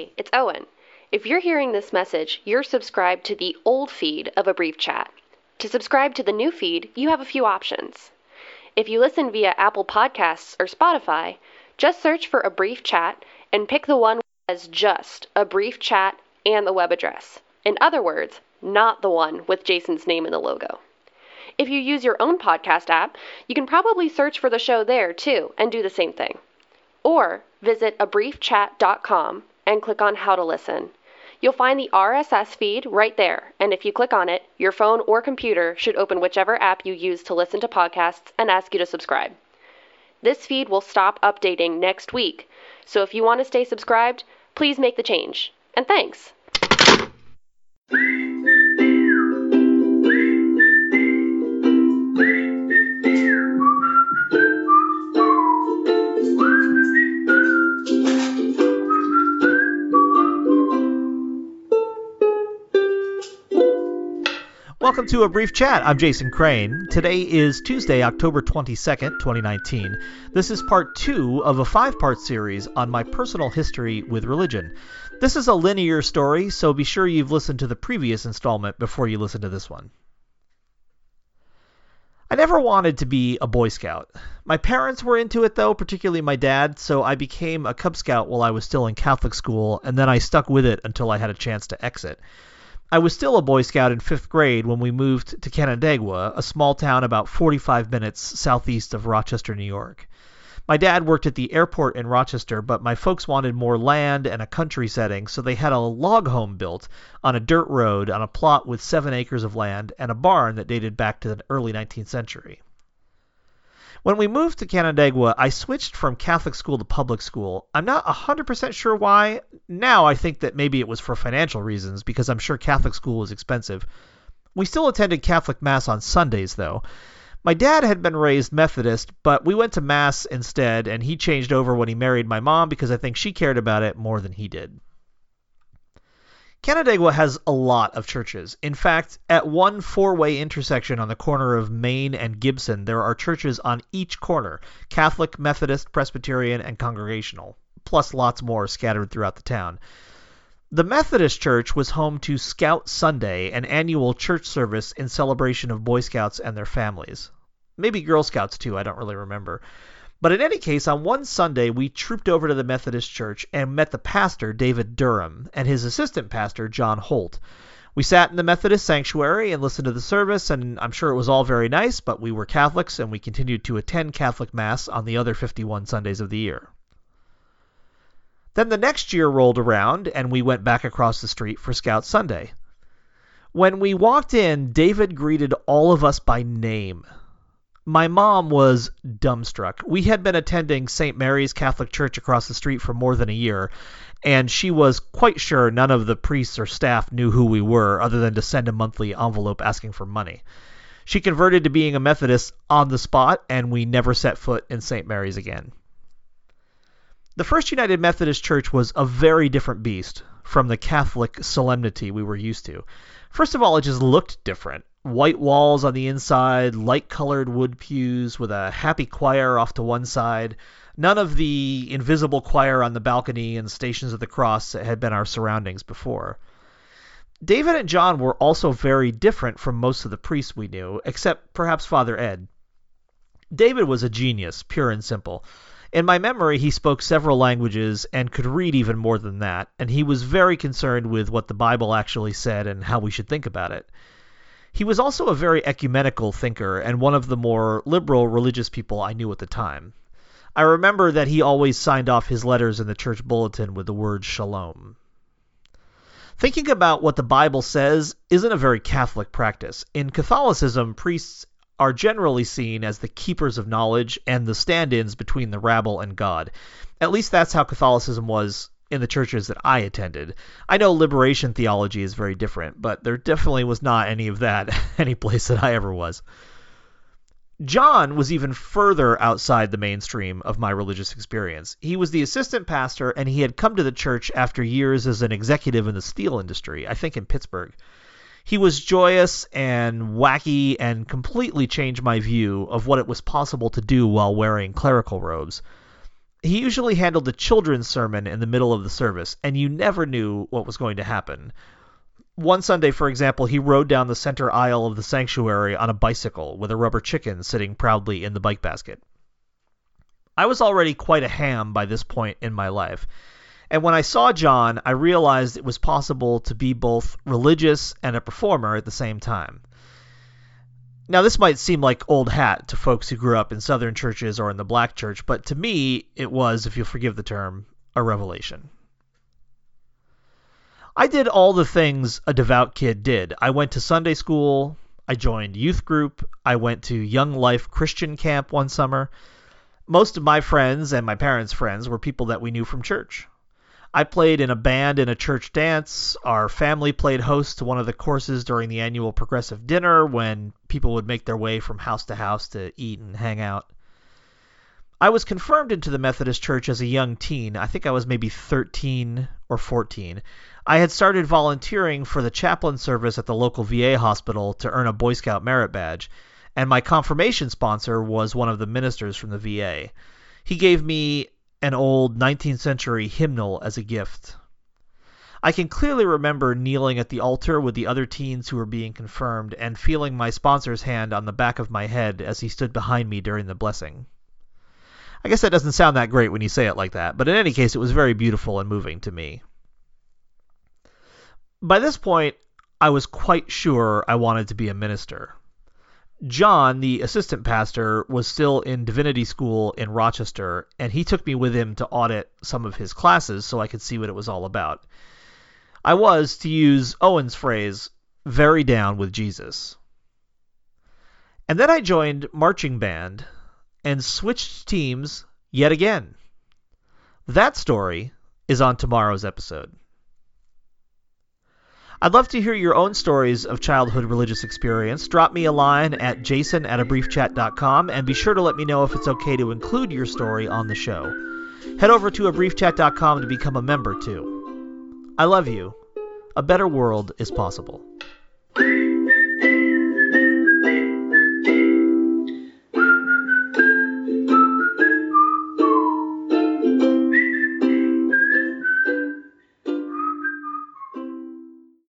Hey, it's Owen. If you're hearing this message, you're subscribed to the old feed of A Brief Chat. To subscribe to the new feed, you have a few options. If you listen via Apple Podcasts or Spotify, just search for A Brief Chat and pick the one as just A Brief Chat and the web address. In other words, not the one with Jason's name in the logo. If you use your own podcast app, you can probably search for the show there too and do the same thing. Or visit abriefchat.com and click on How to Listen. You'll find the RSS feed right there, and if you click on it, your phone or computer should open whichever app you use to listen to podcasts and ask you to subscribe. This feed will stop updating next week, so if you want to stay subscribed, please make the change. And thanks! Welcome to a brief chat. I'm Jason Crane. Today is Tuesday, October 22nd, 2019. This is part two of a five part series on my personal history with religion. This is a linear story, so be sure you've listened to the previous installment before you listen to this one. I never wanted to be a Boy Scout. My parents were into it, though, particularly my dad, so I became a Cub Scout while I was still in Catholic school, and then I stuck with it until I had a chance to exit. I was still a Boy Scout in fifth grade when we moved to Canandaigua, a small town about 45 minutes southeast of Rochester, New York. My dad worked at the airport in Rochester, but my folks wanted more land and a country setting, so they had a log home built on a dirt road on a plot with seven acres of land and a barn that dated back to the early 19th century. When we moved to Canandaigua, I switched from Catholic school to public school. I'm not 100% sure why. Now I think that maybe it was for financial reasons because I'm sure Catholic school was expensive. We still attended Catholic Mass on Sundays, though. My dad had been raised Methodist, but we went to Mass instead, and he changed over when he married my mom because I think she cared about it more than he did. Canandaigua has a lot of churches. In fact, at one four way intersection on the corner of Main and Gibson, there are churches on each corner Catholic, Methodist, Presbyterian, and Congregational, plus lots more scattered throughout the town. The Methodist Church was home to Scout Sunday, an annual church service in celebration of Boy Scouts and their families. Maybe Girl Scouts too, I don't really remember. But in any case, on one Sunday, we trooped over to the Methodist Church and met the pastor, David Durham, and his assistant pastor, John Holt. We sat in the Methodist sanctuary and listened to the service, and I'm sure it was all very nice, but we were Catholics and we continued to attend Catholic Mass on the other 51 Sundays of the year. Then the next year rolled around, and we went back across the street for Scout Sunday. When we walked in, David greeted all of us by name my mom was dumbstruck. We had been attending St. Mary's Catholic Church across the street for more than a year, and she was quite sure none of the priests or staff knew who we were other than to send a monthly envelope asking for money. She converted to being a Methodist on the spot, and we never set foot in St. Mary's again. The First United Methodist Church was a very different beast from the Catholic solemnity we were used to. First of all, it just looked different white walls on the inside, light colored wood pews with a happy choir off to one side. None of the invisible choir on the balcony and stations of the cross that had been our surroundings before. David and John were also very different from most of the priests we knew, except perhaps Father Ed. David was a genius, pure and simple. In my memory, he spoke several languages and could read even more than that, and he was very concerned with what the Bible actually said and how we should think about it. He was also a very ecumenical thinker and one of the more liberal religious people I knew at the time. I remember that he always signed off his letters in the church bulletin with the word shalom. Thinking about what the Bible says isn't a very Catholic practice. In Catholicism, priests are generally seen as the keepers of knowledge and the stand ins between the rabble and God. At least that's how Catholicism was in the churches that I attended. I know liberation theology is very different, but there definitely was not any of that any place that I ever was. John was even further outside the mainstream of my religious experience. He was the assistant pastor, and he had come to the church after years as an executive in the steel industry, I think in Pittsburgh. He was joyous and wacky and completely changed my view of what it was possible to do while wearing clerical robes. He usually handled the children's sermon in the middle of the service, and you never knew what was going to happen. One Sunday, for example, he rode down the center aisle of the sanctuary on a bicycle with a rubber chicken sitting proudly in the bike basket. I was already quite a ham by this point in my life, and when I saw John, I realized it was possible to be both religious and a performer at the same time. Now, this might seem like old hat to folks who grew up in Southern churches or in the black church, but to me, it was, if you'll forgive the term, a revelation. I did all the things a devout kid did. I went to Sunday school, I joined youth group, I went to Young Life Christian Camp one summer. Most of my friends and my parents' friends were people that we knew from church. I played in a band in a church dance. Our family played host to one of the courses during the annual progressive dinner when people would make their way from house to house to eat and hang out. I was confirmed into the Methodist Church as a young teen. I think I was maybe 13 or 14. I had started volunteering for the chaplain service at the local VA hospital to earn a Boy Scout merit badge, and my confirmation sponsor was one of the ministers from the VA. He gave me an old 19th century hymnal as a gift. I can clearly remember kneeling at the altar with the other teens who were being confirmed and feeling my sponsor's hand on the back of my head as he stood behind me during the blessing. I guess that doesn't sound that great when you say it like that, but in any case, it was very beautiful and moving to me. By this point, I was quite sure I wanted to be a minister. John, the assistant pastor, was still in divinity school in Rochester, and he took me with him to audit some of his classes so I could see what it was all about. I was, to use Owen's phrase, very down with Jesus. And then I joined marching band and switched teams yet again. That story is on tomorrow's episode. I'd love to hear your own stories of childhood religious experience. Drop me a line at jason at abriefchat.com and be sure to let me know if it's okay to include your story on the show. Head over to abriefchat.com to become a member too. I love you. A better world is possible.